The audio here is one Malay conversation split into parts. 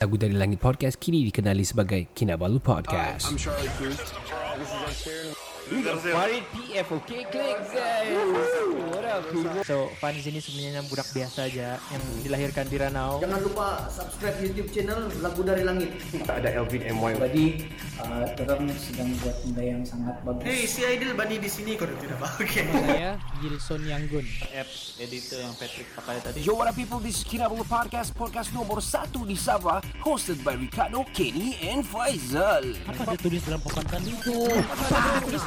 Lagu dari Langit Podcast kini dikenali sebagai Kinabalu Podcast. I'm Charlie Cruz. Farid PF Okay klik guys What up So Fan di sini sebenarnya budak biasa aja Yang dilahirkan di Ranau Jangan lupa subscribe YouTube channel Lagu Dari Langit. ada Elvin MY Jadi uh, orang sedang buat benda yang sangat bagus. Hey, si Aidil Bani di sini kau tidak pakai. Saya Gilson Yanggun apps editor yang Patrick pakai tadi. Yo, what up people? This is Kinabalu Podcast, podcast nomor satu di Sabah, hosted by Ricardo, Kenny, and Faizal. Apa dia tulis dalam papan tadi itu?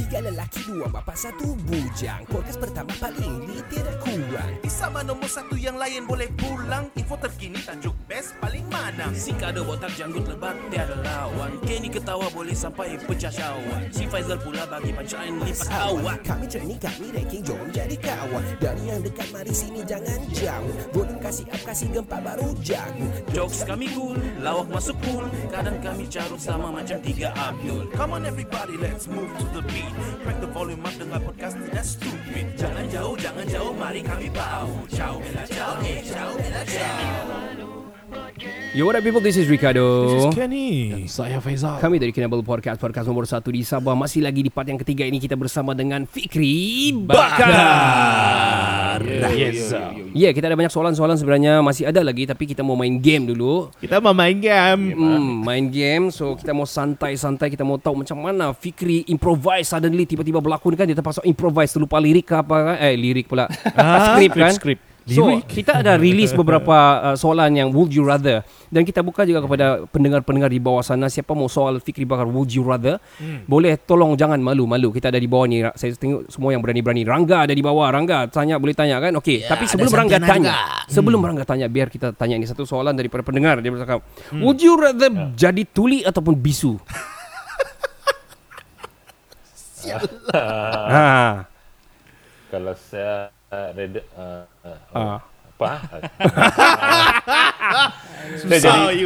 Tiga lelaki, dua bapa, satu bujang. Podcast pertama paling lit, tidak kurang. Sabah nombor satu yang lain boleh pulang. Info terkini tajuk best paling mana. Si kado botak janggut lebat tiada lawan Kenny ketawa boleh sampai pecah syawak Si Faizal pula bagi pancaan lipat awak Kami cerni, kami ranking, jom jadi kawan. Dari yang dekat, mari sini jangan jauh. Volume kasih up, kasih gempa baru jago. Jokes kami cool, lawak masuk cool Kadang kami carut sama macam tiga Abdul Come on everybody, let's move to the beat. Crack the volume up dengar podcast tidak stupid. Jangan jauh, jangan jauh, mari kami bau Ciao, bella ciao, eh, ciao, bella ciao Yo, what up people? This is Ricardo. Kenny. Saya Faizal Kami dari Kinabalu Podcast, podcast nomor satu di Sabah. Masih lagi di part yang ketiga ini kita bersama dengan Fikri Bakar. Yes Ya, yeah, kita ada banyak soalan-soalan sebenarnya masih ada lagi tapi kita mau main game dulu. Kita mau main game. Hmm, main game. So kita mau santai-santai, kita mau tahu macam mana Fikri improvise suddenly tiba-tiba berlakon kan dia terpaksa improvise terlupa lirik ke apa kan? Eh, lirik pula. skrip kan? skrip. So, kita ada release beberapa uh, soalan yang would you rather? Dan kita buka juga kepada pendengar-pendengar di bawah sana. Siapa mau soal Fikri Bakar would you rather? Hmm. boleh tolong jangan malu-malu. Kita ada di bawah ni. Saya tengok semua yang berani-berani. Rangga ada di bawah. Rangga tanya boleh tanya kan? Okey Ya, tapi sebelum Rangga tanya sebelum Rangga tanya biar kita tanya ini satu soalan daripada pendengar. Dia bercakap Hmm. would you rather Ya. jadi tuli ataupun bisu? Ha. Kalau saya uh, reda, uh, uh, Ah. apa? saya jadi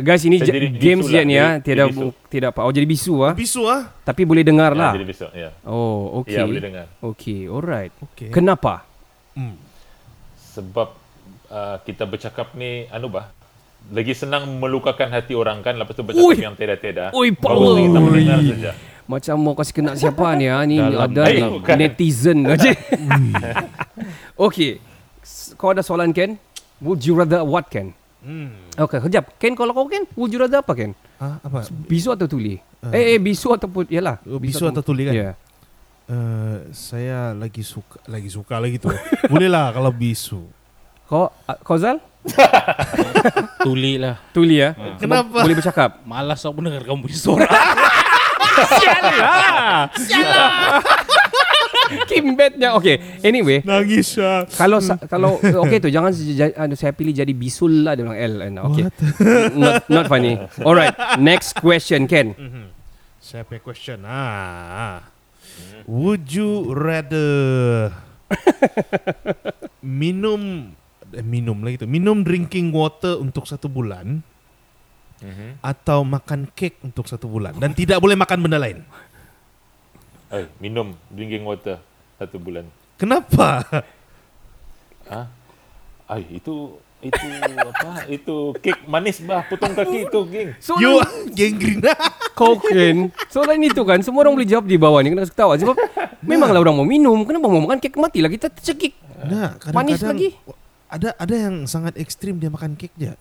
Guys ini jadi games bisu je lah, ni ya bisu. bu- tidak apa oh jadi bisu ah Bisu ah. tapi boleh dengar ya, lah jadi besok ya. oh okey Ya boleh dengar. okey alright Okey. kenapa Sebab uh, kita bercakap ni anu bah lagi senang melukakan hati orang kan lepas tu bercakap Ui. yang tiada-tiada. Bagus power. kita mendengar saja. Macam mau kasih kena siapa ni ah ni Dalam- ada ni bukan. netizen aja. Okey. S- Kau ada soalan Ken? Would you rather what Ken? Hmm. Okey, kejap. Ken kalau kau Ken, would you rather apa Ken? Ah, apa? Bisu atau tuli? Eh, eh bisu ataupun yalah. Oh, bisu atau tuli kan? Ya. Uh, saya lagi suka lagi suka lagi tu. Boleh lah kalau bisu. Kau ah, kau Zal? Tuli lah Tuli ya. Kenapa? Boleh bercakap. Malas aku mendengar kamu punya suara Kimbetnya. Okey. Anyway, Nangis ah. kalau sa- kalau okey tu jangan ja- anu, saya pilih jadi bisul lah dia bilang L. Okey. not not funny. Alright, next question Ken. Saya punya question. Ah. Would you rather minum eh, minum lagi tu. Minum drinking water untuk satu bulan Mhm. atau makan kek untuk satu bulan dan tidak boleh makan benda lain. Eh, minum drinking water satu bulan. Kenapa? Ah, Ay, itu itu apa? Itu kek manis bah, potong kaki itu, geng. You gangrene. Kau Ken Soalan itu kan Semua orang boleh jawab di bawah ni Kena ketawa Sebab Memanglah orang mau minum Kenapa mau makan kek Matilah kita tercekik Nah, Manis kadang-kadang lagi. Ada ada yang sangat ekstrim dia makan kek je.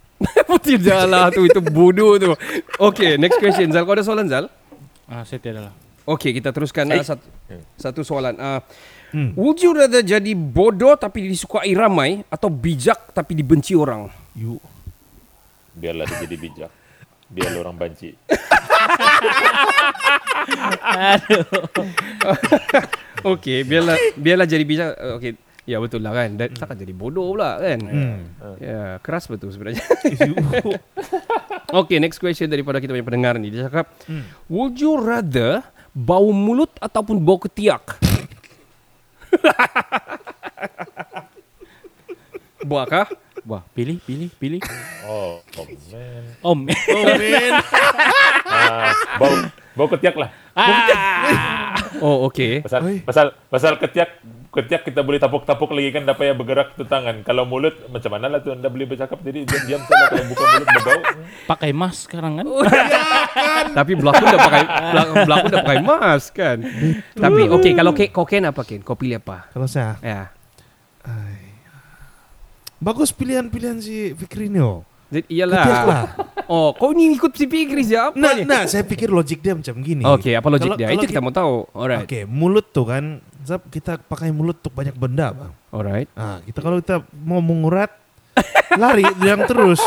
Tidak lah tu Itu bodoh tu Okay next question Zal Kau ada soalan Zal ah, Saya tiada lah Okay kita teruskan uh, satu, satu soalan uh, Hmm. Would you rather jadi bodoh tapi disukai ramai atau bijak tapi dibenci orang? You. Biarlah dia jadi bijak. Biar orang banci. Okey, biarlah biarlah jadi bijak. Okey. Ya betul lah kan. Dan takkan jadi bodoh pula kan. Hmm. Ya, keras betul sebenarnya. Okey, next question daripada kita punya pendengar ni. Dia cakap, would you rather bau mulut ataupun bau ketiak? Buat kah? Wah, pilih, pilih, pilih. Oh, oh man. Om. Ah, bau bau ketiak lah. Oh, okey. Pasal Oi. pasal pasal ketiak ketiak kita boleh tapuk-tapuk lagi kan dapat yang bergerak tu tangan. Kalau mulut macam mana lah tu anda boleh bercakap jadi diam-diam saja kalau buka mulut berbau. Pakai mask sekarang kan? Tapi belakang dah pakai belakang, dah pakai mask kan. Tapi okey, kalau Ken, kau Ken apa Ken? Kau pilih apa? Kalau saya, Ya. bagus pilihan-pilihan si Fikri ni oh. Jadi, iyalah. Lah. Oh, kau ni ikut si Fikri siapa Nah, ni? nah, saya pikir logik dia macam gini. Okey, apa logik Kalau- dia? kalau Itu kita kita- mau tahu. Alright. Oke, mulut tuh kan, Zap, kita pakai mulut untuk banyak benda, bang. Alright. Nah, kita kalau kita mau mengurat, lari diam terus.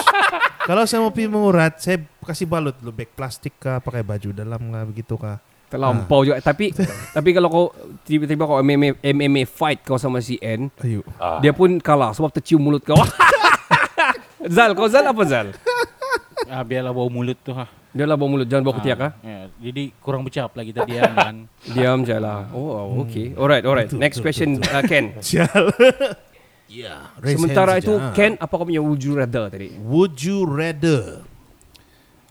Kalau saya mau pergi mengurat, saya kasih balut dulu, bag plastik kah, pakai baju dalam kah, begitu kah. Terlampau juga. Tapi tapi kalau kau tiba-tiba kau MMA, MMA fight kau sama si N, Ayo. Ah, dia pun kalah sebab tercium mulut kau. Zal, kau Zal apa Zal? ah, biarlah bau mulut tu ha. Dia lah bawa mulut, jangan bawa ketiak ah. Ya, jadi kurang bercap lah kita diam kan. Diam je lah. Oh, okay. Alright, alright. Betul, Next betul, question, uh, Ken. Sial. ya. raise Sementara itu, saja. Ken, apa kau punya would you rather tadi? Would you rather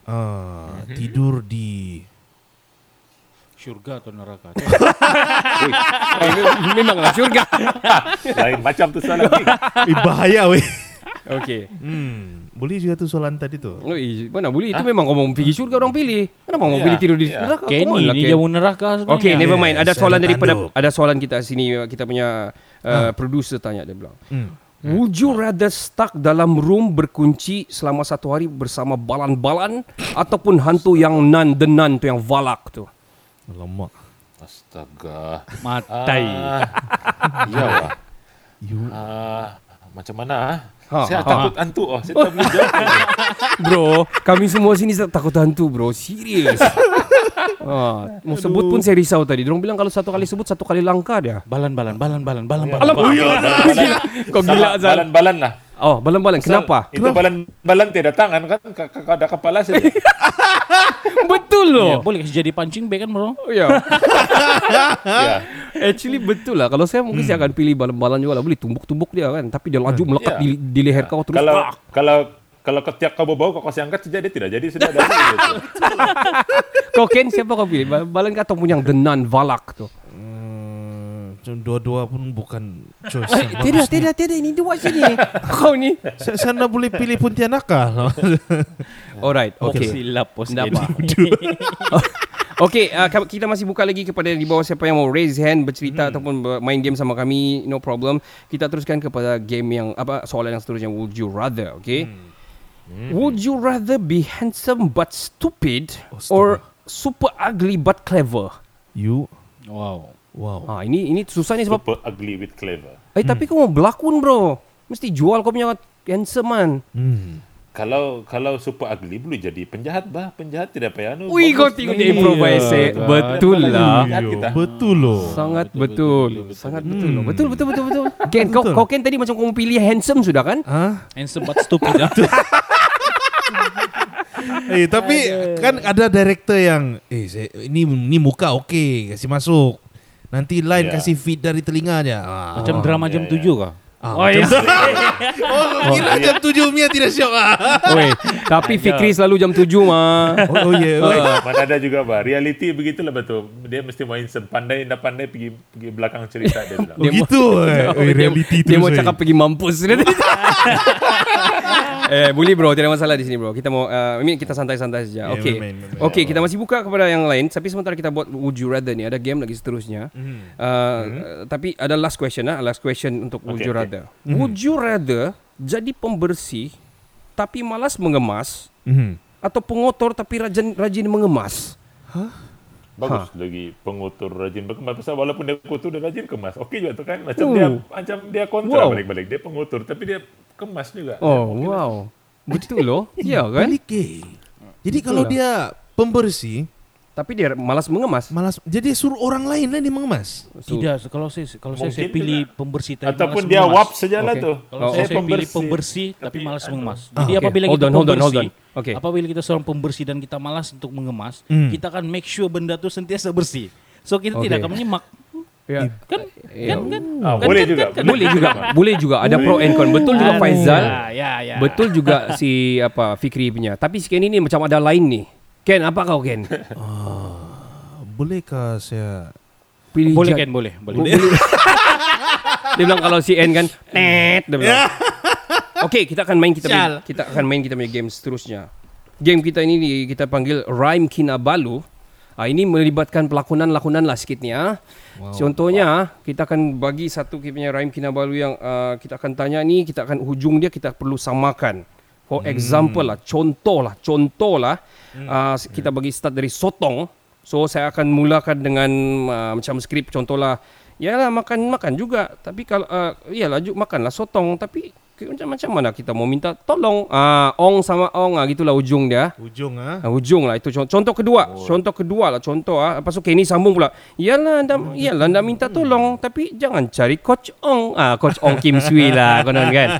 ah, tidur di Syurga atau neraka? Memanglah syurga. lain macam tu ni. eh, bahaya weh. Okay. Hmm, boleh juga tuh soalan tadi tuh. Oh, eh, mana boleh? Itu memang kau mau pergi syurga orang pilih. Kenapa mau Ya, pilih tidur di ya. neraka? Kenny lah, ni mau neraka sebenarnya. Okay, never mind. Ada soalan saya daripada tanduk. ada soalan kita sini kita punya uh, producer tanya dia bilang. Hmm. Would you rather stuck dalam room berkunci selama satu hari bersama balan-balan ataupun hantu yang nan the nun tu yang valak tu? Alamak. Astaga. Matai. Ah, ya wah. You Ah, macam mana ah? Ha, saya ha. takut hantu oh. Saya tak boleh jawab. Bro, kami semua sini takut hantu bro, serius. ah, mau sebut pun saya risau tadi. Diorang bilang kalau satu kali sebut satu kali langkah dia. Balan, balan, balan, balan, balan, balan. Alam, kau gila Zal. Balan-balan lah. Oh, balan-balan. Kenapa? Itu balan-balan tiada tangan kan? K- k- Ada kepala saja. Betul Ya, loh. boleh kasih jadi punching bag kan bro? Oh, ya. ya. Actually betul lah. Kalau saya mungkin saya akan pilih balan-balan juga lah. Boleh tumbuk-tumbuk dia kan. Tapi dia laju melekat Ya. di, di leher kau terus. Kalau kalau kalau ketiak kau bau kau kasih angkat saja dia tidak jadi sudah ada. Kau Ken siapa kau pilih? Bal- Balan kau ataupun yang denan valak tu? Hmm, dua-dua pun bukan choice. Eh, yang tidak, bagus tidak, tidak. Ini dua sini. kau ni. Saya, saya nak boleh pilih Pontianak kah? Alright, okay. Silap pos. Okay, uh, kita masih buka lagi kepada di bawah siapa yang mau raise hand bercerita ataupun ber- main game sama kami, no problem. Kita teruskan kepada game yang apa soalan yang seterusnya would you rather, okay? Would you rather be handsome but stupid or super ugly but clever? you, Wow. wow. Ah, ini ini susah ni sebab Super ugly with clever. eh tapi kau mau berlakon, bro. Mesti jual kau punya handsome man. Hmm. Kalau kalau super ugly boleh jadi penjahat bah. Penjahat tidak payah anu. Wih, kau tengok dia improvise. eh. Iya, Betul lah. Betul loh. Sangat betul, betul, betul, betul, sangat betul. loh. Betul betul betul betul. Ken, kau Betul. kau Ken tadi macam kau pilih handsome sudah kan? Handsome but stupid ah. Eh tapi kan ada director yang eh saya, ini ini muka okey kasih masuk. Nanti line Ya. kasih feed dari telinganya. Ah. Macam drama jam ya, ya. 7 kah? Ah, Oh, iya. oh, kira jam tujuh Mia tidak syok ah. Oi, tapi Fikri selalu jam 7 mah. Oh, oh ya. Yeah. Mana ada juga bah. Reality begitulah betul. Dia mesti main pandai tidak pandai pergi pergi belakang cerita dia bilang. Oh gitu eh. Oh, dia, reality dia terus. mau eh. cakap pergi mampus. Eh, boleh bro, tidak masalah di sini bro. Kita mau uh, ini kita santai-santai saja. Ya, Okey. main, main, main. Okey, kita masih buka kepada yang lain tapi sementara kita buat would you rather ni ada game lagi seterusnya. Mhm. Uh, uh, tapi ada last question ah, last question untuk would Okey, you okey. rather. Would you rather jadi pembersih tapi malas mengemas Mhm. atau pengotor tapi rajin rajin mengemas? Bagus lagi pengutur rajin berkemas. Pasal walaupun dia kutu dia rajin kemas. Okey juga tu kan. Macam Oh. dia macam dia kontra Wow. balik-balik. Dia pengutur tapi dia kemas juga. Oh, lah. wow. Betul loh. Ya kan? Eh. Jadi kalau lah. dia pembersih, Tapi dia malas mengemas. malas jadi suruh orang lain lah dia mengemas. So, Tidak, kalau saya kalau saya, saya pilih tidak. pembersih tapi Ataupun dia mengemas. wap sajalah Okey. tu. Kalau Oh, saya, okay. saya pilih pembersih tapi tapi malas mengemas. Ah, Jadi okay. apabila Hold kita on, hold on, hold pembersih, on. Okay. apabila kita seorang pembersih dan kita malas untuk mengemas, Hmm. kita akan make sure benda tu sentiasa bersih. So kita Okay. tidak akan menyimak. Ya. Kan? Ya. Kan? Kan? Ah, Kan, boleh kan, juga. kan, kan. Boleh juga, boleh juga. Ada pro and con. Betul juga. Faizal. Ya, ya, ya. Betul juga si apa Fikri punya. Tapi sekian ini macam ada lain nih. Ken, apa kau Ken? Bolehkah saya Pilih Boleh kan? Boleh. Boleh. Boleh. dia bilang kalau si N kan net dia bilang. Okey, kita akan main kita punya, kita akan main kita punya game seterusnya. Game kita ini kita panggil Rhyme Kinabalu. Ah ini melibatkan pelakonan-lakonan lah sikit ni ah. Wow. Contohnya kita akan bagi satu kita punya Rhyme Kinabalu yang uh, kita akan tanya ni, kita akan hujung dia kita perlu samakan. For example lah, contoh lah, contoh lah. Uh, kita bagi start dari sotong. So saya akan mulakan dengan uh, macam skrip contohlah. Yalah makan makan juga. Tapi kalau uh, yalah makanlah sotong tapi macam macam mana kita mau minta tolong ah ong sama ong ah gitulah ujung dia. ujung ah? Ah, ujung lah itu contoh, contoh kedua. Oh. Contoh kedua lah contoh ah. Lepas tu Kenny sambung pula. Yalah anda yalah anda minta tolong tapi jangan cari coach Ong. Ah coach Ong Kim Swee lah konon kan.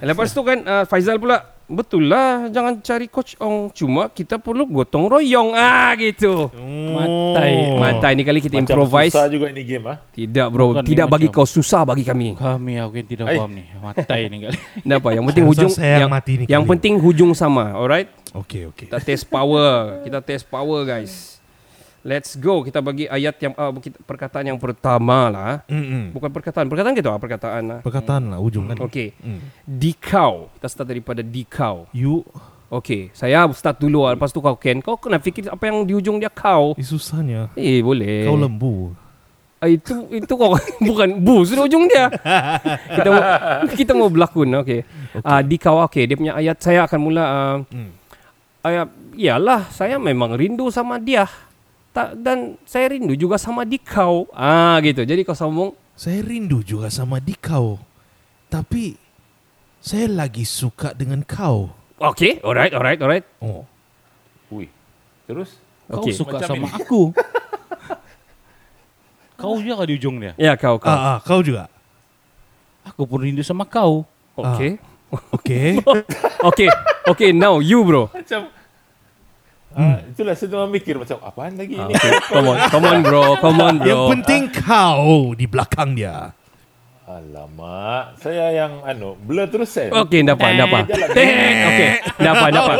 Lepas tu kan uh, Faizal pula Betul lah Jangan cari coach Ong Cuma kita perlu gotong royong Ah gitu Matai. Mantai ni kali kita Macam improvise susah juga ini game ah. Tidak bro Bukan ni Tidak bagi macam- kau Susah bagi kami Kami aku yang tidak Ay. faham ni. Matai ni kali. Tidak apa Yang penting Saya hujung yang yang, mati ni yang kali. penting hujung sama Alright Okey okey. Kita test power Kita test power guys Let's go Kita bagi ayat yang uh, Perkataan yang pertama lah Mm-mm. Bukan perkataan Perkataan gitu ah Perkataan lah Perkataan lah ujung kan. Okay Mm. Dikau Kita start daripada dikau You Okay Saya start dulu lah Lepas tu kau Ken Kau kena fikir Apa yang di ujung dia kau eh, susahnya. Eh boleh Kau lembu. Ah, itu itu kau bukan bu sudah ujung dia. kita mau kita mau berlakon okey. Okay. Uh, di kau okey dia punya ayat saya akan mula uh, Hmm. ayat iyalah saya memang rindu sama dia. Ta, dan saya rindu juga sama di kau. Ah gitu. Jadi kau sambung Saya rindu juga sama dikau. Tapi saya lagi suka dengan kau. okey, alright, alright, alright. Oh. Ui. Terus Kau Okey. suka Macam sama ini. aku. kau juga di ujung dia. Ya kau kau. Ah, ah, kau juga. Aku pun rindu sama kau. Okey. Okey. Okey. Okey, now you bro. macam Ah, itulah saya tengah mikir macam apaan lagi Ah, ini. okay. Come on, come on bro, come on bro. Yang penting kau di belakang dia. Alamak, saya yang anu, blur terus saya. Okey, tak apa, tak apa. Okey, tak apa, tak apa.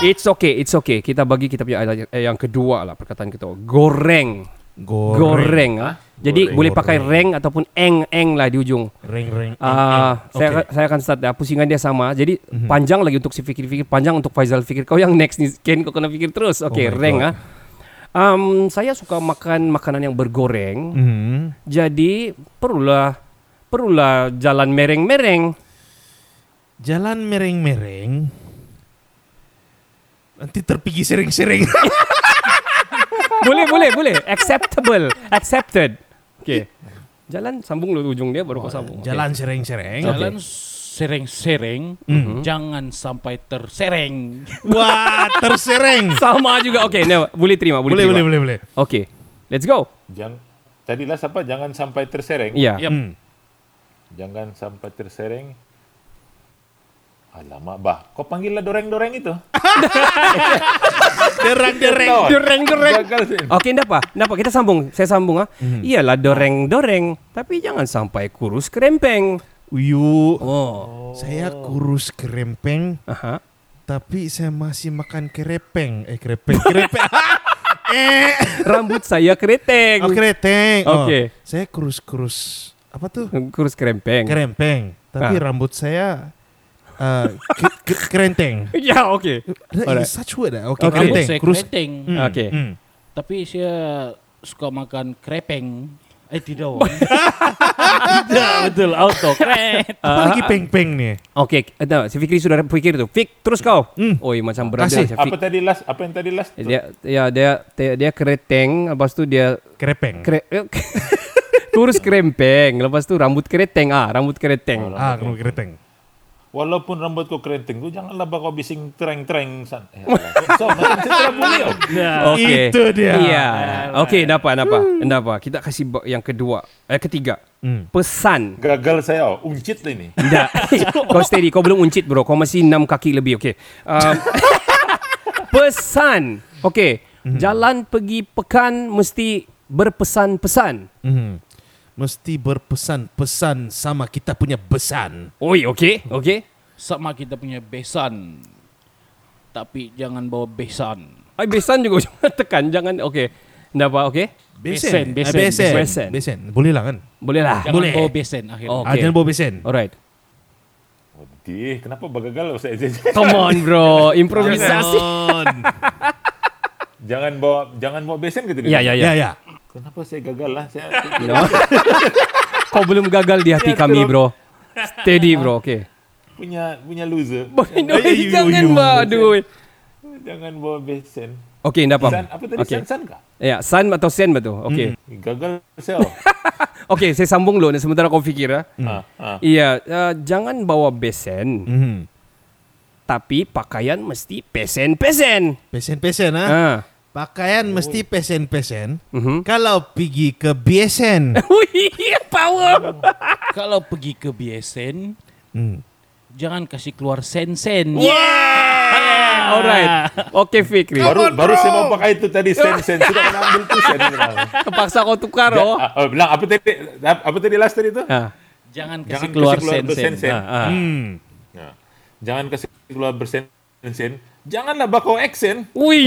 It's okay, it's okay. Kita bagi kita punya yang kedua lah perkataan kita. Goreng. Goreng. Goreng ah. Jadi Goreng. boleh pakai reng ataupun eng eng lah di ujung. Reng reng. Ah, saya Okay. saya akan start dah. Pusingan dia sama. Jadi Mhm. panjang lagi untuk si fikir-fikir, panjang untuk Faizal fikir. Kau yang next ni Ken kau kena fikir terus. Okey, Oh God. ah. Um, saya suka makan makanan yang bergoreng. Hmm. Jadi perlulah perlulah jalan mereng-mereng. Jalan mereng-mereng. Nanti terpigi sering-sering. boleh, boleh, boleh. Acceptable. Accepted. Okey. Jalan sambung dulu ujung dia baru kau sambung. Jalan sereng-sereng. Jalan sereng-sereng, Mhm. jangan sampai tersereng. Wah, tersereng. sama juga. Okey, no, boleh terima, boleh, boleh, terima. boleh, boleh, boleh. Okey. Let's go. Jangan tadilah siapa jangan sampai tersereng. Ya. Yap. Hmm. Jangan sampai tersereng. Alamak, bah. Kau panggillah doreng-doreng itu. Derang-dereng. Doreng-doreng. Gagal sih. Okey, enggak apa? Enggak apa? Kita sambung. Saya sambung ah. Mhm. Iyalah doreng-doreng, tapi jangan sampai kurus kerempeng. Uyu. Oh. Saya kurus kerempeng, Aha. tapi saya masih makan kerepeng. Eh, kerepeng. Kerepeng. eh. Rambut saya kereteng. Oh, kereteng. Oh, Oke. Saya kurus-kurus. Apa tuh? Kurus kerempeng. Kerempeng. Tapi Ah. rambut saya uh, ke- ke- kerenteng. ya, okey. That Alright. is such word. ah. Okay, Okay. Rambut kerenteng. saya keriting. Hmm, Okey. hmm. Tapi saya suka makan krepeng. Eh tidak. Tidak betul auto. Kret. Apa lagi peng-peng nih? Okey, ada si Fikri sudah fikir tu. Fik, terus kau. Hmm. Oi, macam berada Kasih. Apa tadi last? Apa yang tadi last? Dia ya dia dia, dia kereteng, lepas tu dia Krepeng. kre, kurus kerempeng, lepas tu rambut kereteng ah, rambut kereteng. ah, kamu kreteng. Walaupun rambut kau keriting tu, janganlah bakal bising tereng-tereng. San. Eh, so, macam saya boleh. oh. Okey. Itu dia. Iya. Okey, dapat dapat. Dapat. Kita kasih yang kedua. Eh ketiga. Hmm. Pesan. Gagal saya. Oh. Uncit lah ini. Tak. kau steady, kau belum uncit bro. Kau masih enam kaki lebih. Okey. Um, pesan. Okey. Jalan pergi pekan mesti berpesan-pesan. Hmm. Mesti berpesan-pesan sama kita punya besan. Oi, okey. Okey. Sama kita punya besan. Tapi jangan bawa besan. Ai besan juga jangan tekan, jangan. Okey. Dapat okey? Besen, Eh, besen, besen. besen. Besen. Boleh lah kan? Boleh lah. Jangan Boleh. bawa besen akhirnya. Oh. Ah, Okey. jangan bawa besen. Alright. Di, kenapa bagagal saya Come on bro, improvisasi. Jangan. Jangan bawa jangan bawa besen gitu. Ya, ya, ya, ya. ya. Kenapa saya gagal lah? Saya No. Kau belum gagal di hati kami bro. Steady bro, okey. punya punya loser. Jangan bah, aduh. Jangan bawa besen. Okey, dapat. San, apa tadi? Okey. San San kah? Ya, san atau sen betul. Okey. Gagal saya. oh. Okey, saya sambung dulu sementara kau fikir ah. Ah, ah. Iya, uh, jangan bawa besen, Mhm. tapi pakaian mesti pesen-pesen. Pesen-pesen ah. Ah. Pakaian mesti pesen-pesen. Mhm. Kalau pergi ke besen. Wih, power. Kalau pergi ke besen, Hmm. jangan kasih keluar sen-sen. Yeah. Alright. Okey Fikri. Baru baru saya mau pakai itu tadi sen sen sudah kena ambil tu sen. Terpaksa kau tukar oh. Ah, oh, bilang apa tadi? Apa tadi last tadi itu? Ah. Jangan kasih Jangan keluar keluar sen-sen. bersen-sen. Ah, ah. Hmm. Ya. Jangan kasih keluar bersen-sen. Janganlah bakau accent. Wih.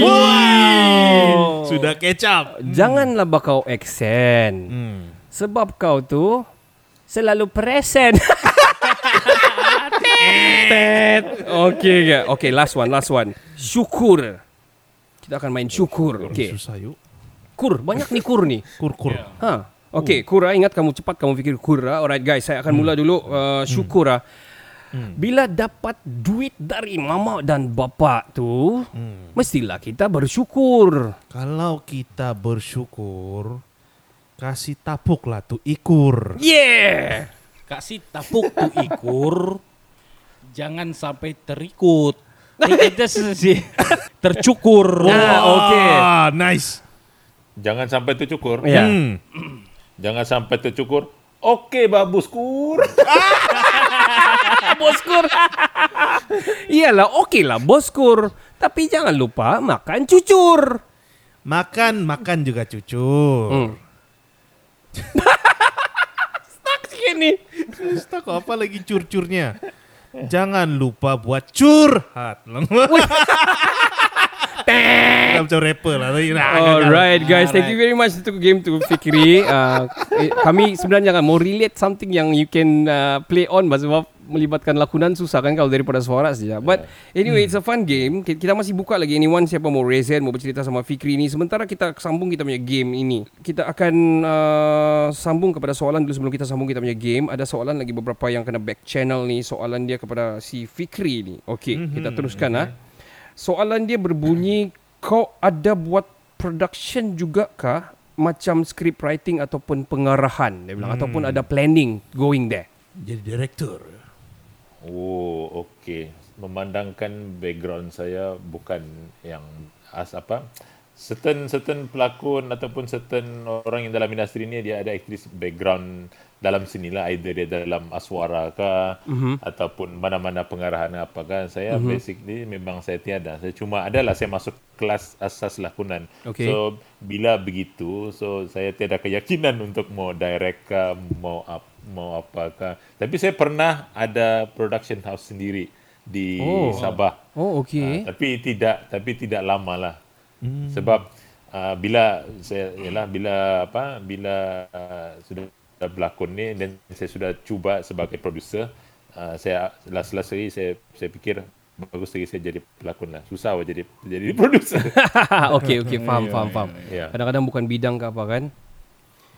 Sudah kecap. Janganlah bakau aksen. Hmm. Sebab kau tu selalu present. Tet. Okey ke? Okey, last one, last one. Syukur. Kita akan main syukur. Okey. Susah yuk. Kur, banyak ni kur ni. Kur-kur. Ha. Okey, kur ah. ingat kamu cepat kamu fikir kur ah. Alright guys, saya akan mula dulu uh, syukur ah. Bila dapat duit dari mama dan bapa tu, mestilah kita bersyukur. Kalau kita bersyukur, kasih tapuklah tuh ikur. Yeah. Kasih tapuk tu ikur. jangan sampai terikut. Kita sih tercukur. Nah, okey. Ah, nice. Jangan sampai tercukur. Ya. Hmm. Jangan sampai tercukur. Oke, babuskur. boskur. Iyalah, okey lah boskur. Tapi jangan lupa makan cucur. Makan, makan juga cucur. Hmm. Stuck sini. Stuck apa lagi curcurnya? Jangan lupa buat curhat. Kita macam rapper lah. Alright guys, thank you very much untuk game tu Fikri. Uh, eh, kami sebenarnya kan mau relate something yang you can uh, play on sebab melibatkan lakonan susah kan kalau daripada suara saja. But anyway, it's a fun game. Ki- Kita masih buka lagi anyone siapa mau raise hand, mau bercerita sama Fikri ni. Sementara kita sambung kita punya game ini. Kita akan uh, sambung kepada soalan dulu sebelum kita sambung kita punya game. Ada soalan lagi beberapa yang kena back channel ni. Soalan dia kepada si Fikri ni. Okay, kita teruskan ah. Soalan dia berbunyi, kau ada buat production juga kah? Macam script writing ataupun pengarahan dia bilang ataupun ada planning going there. Jadi direktur. Oh, okey. Memandangkan background saya bukan yang as apa certain certain pelakon ataupun certain orang yang dalam industri ni dia ada aktris background dalam sinilah either dia dalam aswara ke mm-hmm. ataupun mana-mana pengarahan apa kan saya mm-hmm. basically memang saya tiada saya cuma adalah saya masuk kelas asas lakonan Okey. so bila begitu so saya tiada keyakinan untuk mau direct ke mau up, mau apa ke tapi saya pernah ada production house sendiri di Oh. Sabah Oh, okay. Ah, tapi tidak tapi tidak lama lah. Hmm. Sebab uh, bila saya yalah bila apa bila uh, sudah berlakon ni dan saya sudah cuba sebagai producer uh, saya last last sekali saya saya fikir bagus lagi saya jadi pelakon lah. Susah awak jadi jadi producer. okay, okay. Faham, faham, faham. Ya. Kadang-kadang bukan bidang ke apa kan?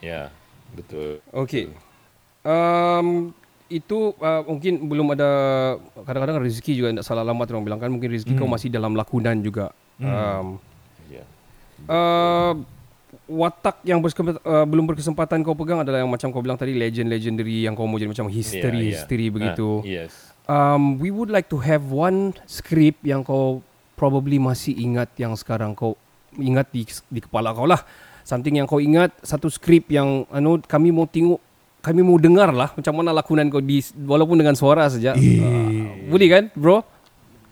ya. Betul. Okay. Um, itu uh, mungkin belum ada kadang-kadang rezeki juga tak salah alamat orang bilang kan mungkin rezeki kau masih dalam lakonan juga. Um, Ya. uh, watak yang berkesempatan, uh, belum berkesempatan kau pegang adalah yang macam kau bilang tadi legend legendary yang kau mau jadi macam history Ya, ya. history begitu. Ah, yes. Um, we would like to have one script yang kau probably masih ingat yang sekarang kau ingat di di kepala kau lah. Something yang kau ingat satu skrip yang anu kami mau tengok kami mau dengar lah macam mana lakonan kau di walaupun dengan suara saja. Uh, boleh kan, bro?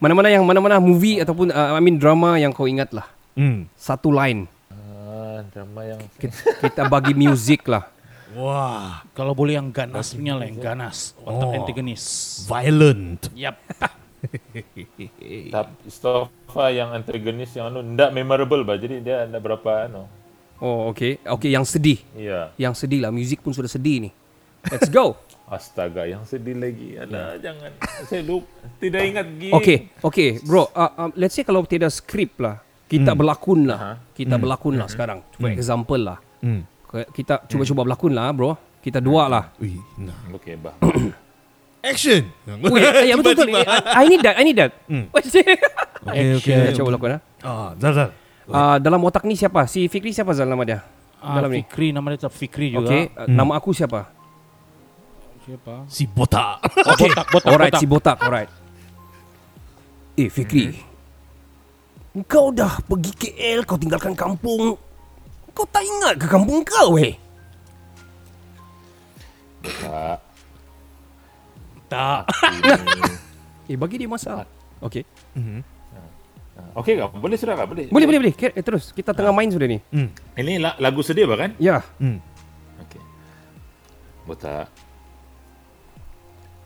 Mana-mana yang mana-mana movie ataupun uh, I mean drama yang kau ingat lah. Hmm. Satu line. Ah, drama yang Kita, kita bagi music lah. Wah, Kalau boleh yang ganas punya lah, yang ganas. Watak Oh. antagonis. violent. Yap. Tapi Stofa yang antagonis yang anu ndak memorable bah. Jadi dia ada berapa anu. Oh, okay. Okay, yang sedih. Ya. Yang sedih lah. Music pun sudah sedih ni. Let's go. Astaga, yang sedih lagi. Alah, jangan. Saya lupa. Tidak ingat gig. Okay, okay, bro. Uh, um, let's say kalau tiada skrip lah, kita berlakon lah. Aha. Kita berlakon lah sekarang. For example lah. Hmm. Kita cuba-cuba berlakon lah, bro. Kita dua lah. Wih, nah. Okey, bah. Action. Wait, ya betul betul. I, need that. I need that. Okay, okay. Kita cuba berlakon lah. Ah, Zal, Zal. Uh, dalam otak ni siapa? Si Fikri siapa Zal nama dia? Ah, Dalam ni. Fikri, nama dia Fikri juga. Okay, uh, nama aku siapa? Siapa? Si botak. Oh, botak, botak, Alright, botak. si botak. Alright. Eh, Fikri. Kau dah pergi KL, kau tinggalkan kampung. Kau tak ingat ke kampung kau, eh? Tak. Tak. Eh, bagi dia masa. Okay. Okey kah? Boleh sudah kah? Boleh. Boleh, boleh, boleh. Eh, terus. Kita tengah main sudah ni. Ini la- lagu sedih bah kan? Ya. Hmm. Okey. Botak.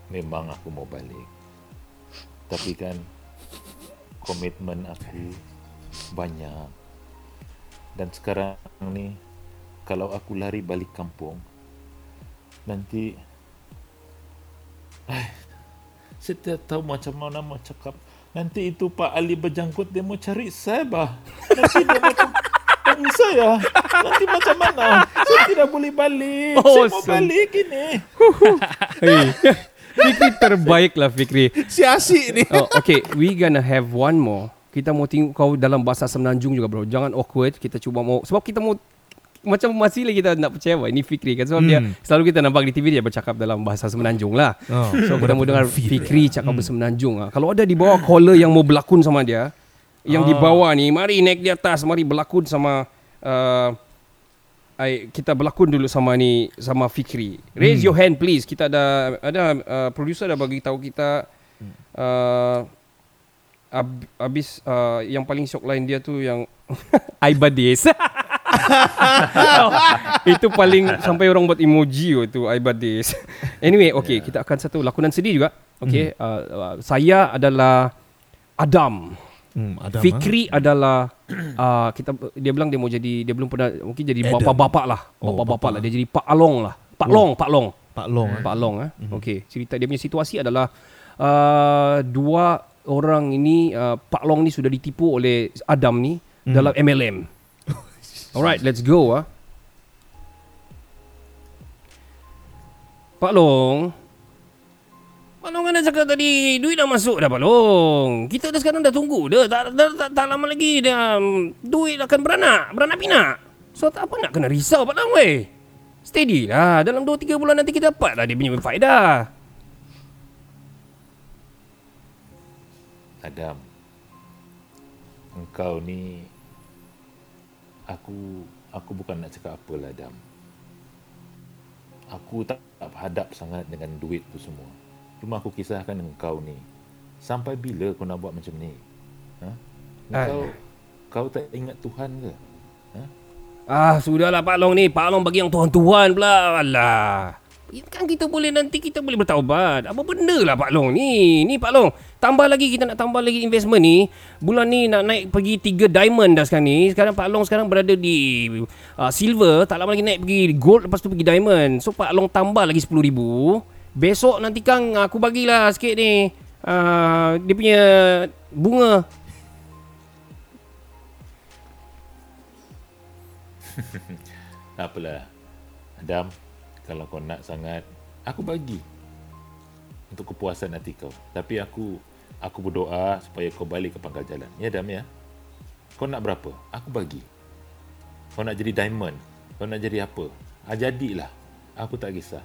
Memang aku mau balik. Tapi kan komitmen aku banyak. Dan sekarang ni kalau aku lari balik kampung nanti Ai, saya tidak tahu macam mana mau cakap. Nanti itu Pak Ali berjangkut dia mau cari saya bah. Nanti dia macam tanya saya. Nanti macam mana? Saya tidak boleh balik. saya mau Awesome. balik ini. Fikri terbaik lah, Fikri. Si asik ni. Oh, okay, we gonna have one more. Kita mau tengok kau dalam bahasa Semenanjung juga, bro. Jangan awkward. Kita cuba mau... Sebab kita mau... Macam masih lagi kita nak percaya ini Fikri kan. Sebab dia selalu kita nampak di TV dia bercakap dalam bahasa Semenanjung lah. Oh. So kita mau dengar Fikri cakap bahasa Semenanjung. Ah. Kalau ada di bawah caller yang mau berlakon sama dia, yang di bawah ni, mari naik di atas, mari berlakon sama... Uh, I, kita berlakon dulu sama ni sama Fikri. Raise your hand please. Kita ada ada uh, producer dah bagi tahu kita uh, ab, habis uh, yang paling shock line dia tu yang Aibadis. Itu paling sampai orang buat emoji oh, tu Aibadis. anyway, okay, kita akan satu lakonan sedih juga. Okay, uh, uh, saya adalah Adam. Hmm, ada Fikri adalah uh, kita dia bilang dia mau jadi dia belum pernah mungkin jadi Adam. bapa-bapa lah. Oh, Bapa-bapa bapa. lah. Dia jadi Pak Along lah. Pak Long, Pak Long. Pak Long. eh. Pak Long eh. Okey, cerita dia punya situasi adalah uh, dua orang ini uh, Pak Long ni sudah ditipu oleh Adam ni dalam MLM. Alright, let's go ah. Pak Long. Pak Long kan dah cakap tadi duit dah masuk dah Pak Long. Kita dah sekarang dah tunggu dah. Tak, tak, tak, tak lama lagi dah um, duit akan beranak, beranak pinak. So tak apa nak kena risau Pak Long weh. Steady lah. Dalam 2-3 bulan nanti kita dapat lah dia punya faedah. Adam. Engkau ni aku aku bukan nak cakap apa lah Adam. Aku tak, tak hadap sangat dengan duit tu semua. Cuma aku kisahkan engkau ni. Sampai bila kau nak buat macam ni? Ha? Engkau, kau tak ingat Tuhan ke? Ha? Ah, sudahlah Pak Long ni. Pak Long bagi yang Tuhan-Tuhan pula. Alah. Kan kita boleh nanti kita boleh bertaubat. Apa benda lah Pak Long ni? Ni Pak Long. Tambah lagi kita nak tambah lagi investment ni. Bulan ni nak naik pergi 3 diamond dah sekarang ni. Sekarang Pak Long sekarang berada di uh, silver. Tak lama lagi naik pergi gold lepas tu pergi diamond. So Pak Long tambah lagi 10,000. Besok nanti Kang aku bagilah sikit ni. Uh, dia punya bunga. Tak apalah. Adam, Kalau kau nak sangat, aku bagi untuk kepuasan hati kau. Tapi aku aku berdoa supaya kau balik ke pangkal jalan. Ya Dam ya. Kau nak berapa? Aku bagi. Kau nak jadi diamond? Kau nak jadi apa? Ah jadilah. Aku tak kisah.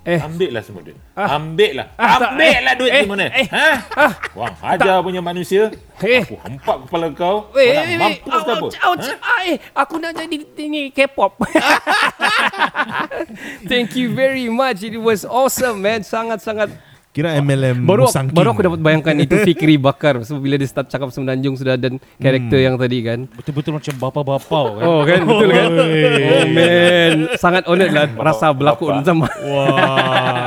Eh. Ambil lah semua duit. Ambil lah. Ambil lah duit eh, di mana? eh, ha? Wang hajar punya manusia. Eh. Aku hempak kepala kau. Eh, Kau nak eh, eh, mampus ke apa? ouch, ouch. Ah, eh, aku nak jadi ini K-pop. Thank you very much. It was awesome, man. Sangat-sangat Kira MLM baru Musang baru aku dapat bayangkan itu Fikri Bakar so, bila dia start cakap Semenanjung sudah dan karakter yang tadi kan. Betul-betul macam bapa-bapa kan. Oh kan betul kan. Oh man, sangat honored lah rasa berlakon sama. Wah.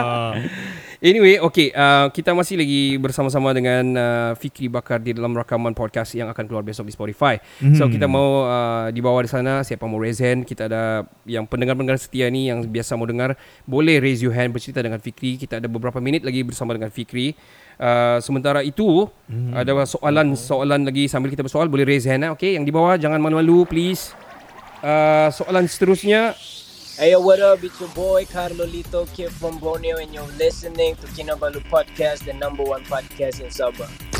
Anyway, okay, uh, kita masih lagi bersama-sama dengan uh, Fikri Bakar di dalam rakaman podcast yang akan keluar besok di Spotify. Mm-hmm. So kita mau uh, di bawah di sana siapa mau raise hand, kita ada yang pendengar-pendengar setia ni yang biasa mau dengar, boleh raise your hand bercerita dengan Fikri. Kita ada beberapa minit lagi bersama dengan Fikri. Uh, sementara itu mm-hmm. ada soalan-soalan lagi sambil kita bersoal boleh raise hand. eh. Okay, yang di bawah jangan malu-malu please. Uh, soalan seterusnya Hey yo, what up? It's your boy Carlo Lito, kid from Borneo, and you're listening to Kinabalu Podcast, the number one podcast in Sabah.